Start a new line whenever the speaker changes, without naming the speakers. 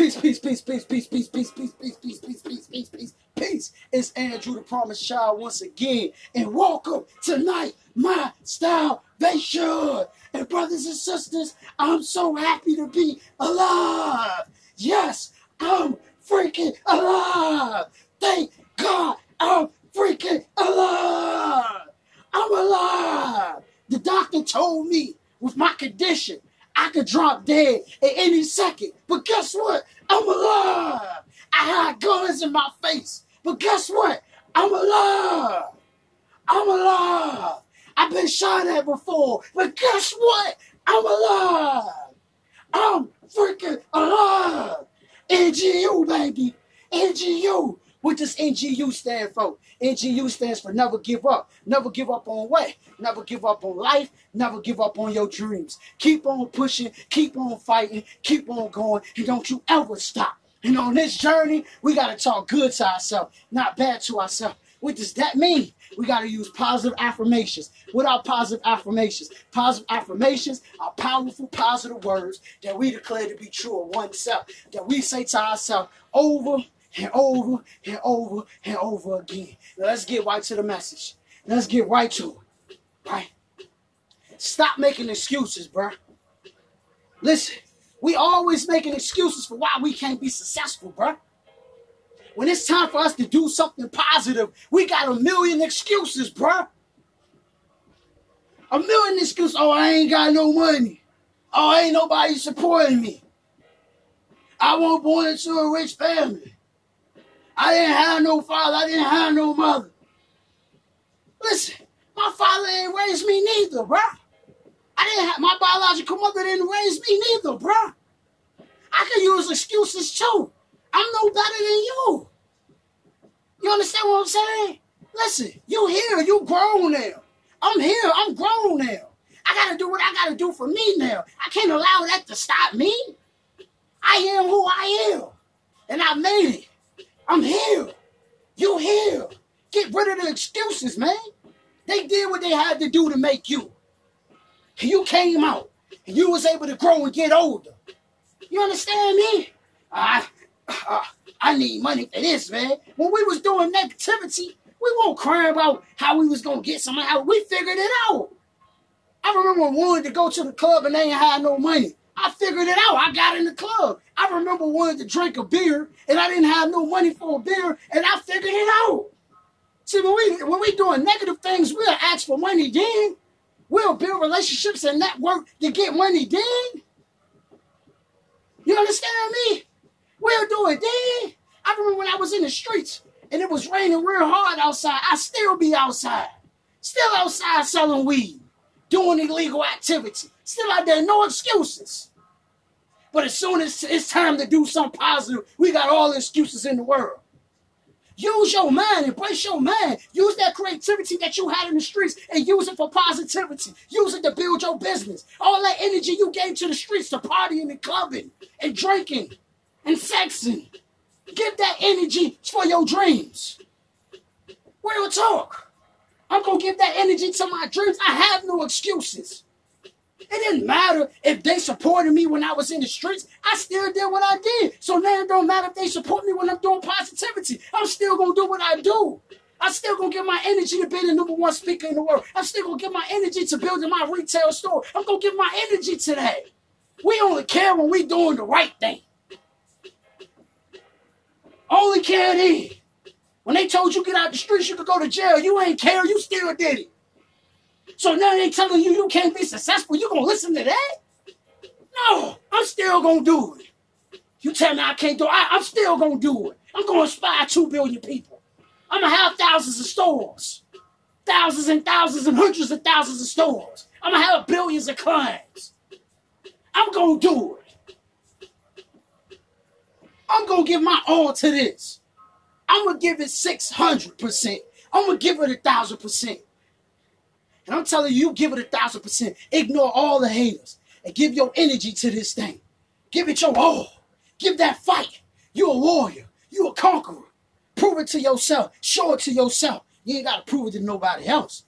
Peace, peace, peace, peace, peace, peace, peace, peace, peace, peace, peace, peace, peace, peace, peace. It's Andrew the Promised Child once again. And welcome tonight, my salvation. And brothers and sisters, I'm so happy to be alive. Yes, I'm freaking alive. Thank God I'm freaking alive. I'm alive. The doctor told me with my condition, I could drop dead at any second. But guess what? I'm alive. I had guns in my face. But guess what? I'm alive. I'm alive. I've been shot at before. But guess what? I'm alive. I'm freaking alive. NGU, baby. NGU. What does NGU stand for? NGU stands for never give up. Never give up on what? Never give up on life. Never give up on your dreams. Keep on pushing. Keep on fighting. Keep on going. And don't you ever stop. And on this journey, we got to talk good to ourselves, not bad to ourselves. What does that mean? We got to use positive affirmations. What are positive affirmations? Positive affirmations are powerful, positive words that we declare to be true of oneself, that we say to ourselves over and over and over and over again. Let's get right to the message. Let's get right to it. Right? Stop making excuses, bruh. Listen, we always making excuses for why we can't be successful, bruh. When it's time for us to do something positive, we got a million excuses, bruh. A million excuses. Oh, I ain't got no money. Oh, ain't nobody supporting me. I wasn't born into a rich family. I didn't have no father. I didn't have no mother. Listen, my father ain't raised me neither, bruh. I didn't have my biological mother didn't raise me neither, bruh. I can use excuses too. I'm no better than you. You understand what I'm saying? Listen, you here, you grown now. I'm here, I'm grown now. I gotta do what I gotta do for me now. I can't allow that to stop me. I am who I am. And I made it. I'm here. You here. Get rid of the excuses, man. They did what they had to do to make you. You came out. And you was able to grow and get older. You understand me? I, uh, I need money for this, man. When we was doing negativity, we won't cry about how we was gonna get some out. We figured it out. I remember wanting to go to the club and they ain't had no money. I figured it out. I got in the club. I remember wanting to drink a beer and I didn't have no money for a beer and I figured it out. See, when we when we doing negative things, we'll ask for money then. We'll build relationships and network to get money then. You understand me? We'll do it then. I remember when I was in the streets and it was raining real hard outside. I still be outside. Still outside selling weed, doing illegal activity. Still out there, no excuses. But as soon as it's time to do something positive, we got all the excuses in the world. Use your mind, embrace your mind. Use that creativity that you had in the streets and use it for positivity. Use it to build your business. All that energy you gave to the streets to partying and clubbing and drinking and sexing. Give that energy for your dreams. Real talk. I'm going to give that energy to my dreams. I have no excuses. It didn't matter if they supported me when I was in the streets. I still did what I did. So now it don't matter if they support me when I'm doing positivity. I'm still gonna do what I do. I'm still gonna give my energy to being the number one speaker in the world. I'm still gonna give my energy to building my retail store. I'm gonna give my energy to that. We only care when we doing the right thing. Only care then. When they told you get out the streets, you could go to jail. You ain't care. You still did it. So now they telling you you can't be successful. You gonna listen to that? No, I'm still gonna do it. You tell me I can't do it. I, I'm still gonna do it. I'm gonna inspire two billion people. I'm gonna have thousands of stores, thousands and thousands and hundreds of thousands of stores. I'm gonna have billions of clients. I'm gonna do it. I'm gonna give my all to this. I'm gonna give it 600%. I'm gonna give it a thousand percent. And I'm telling you, give it a thousand percent. Ignore all the haters and give your energy to this thing. Give it your all. Give that fight. You're a warrior. You're a conqueror. Prove it to yourself. Show it to yourself. You ain't got to prove it to nobody else.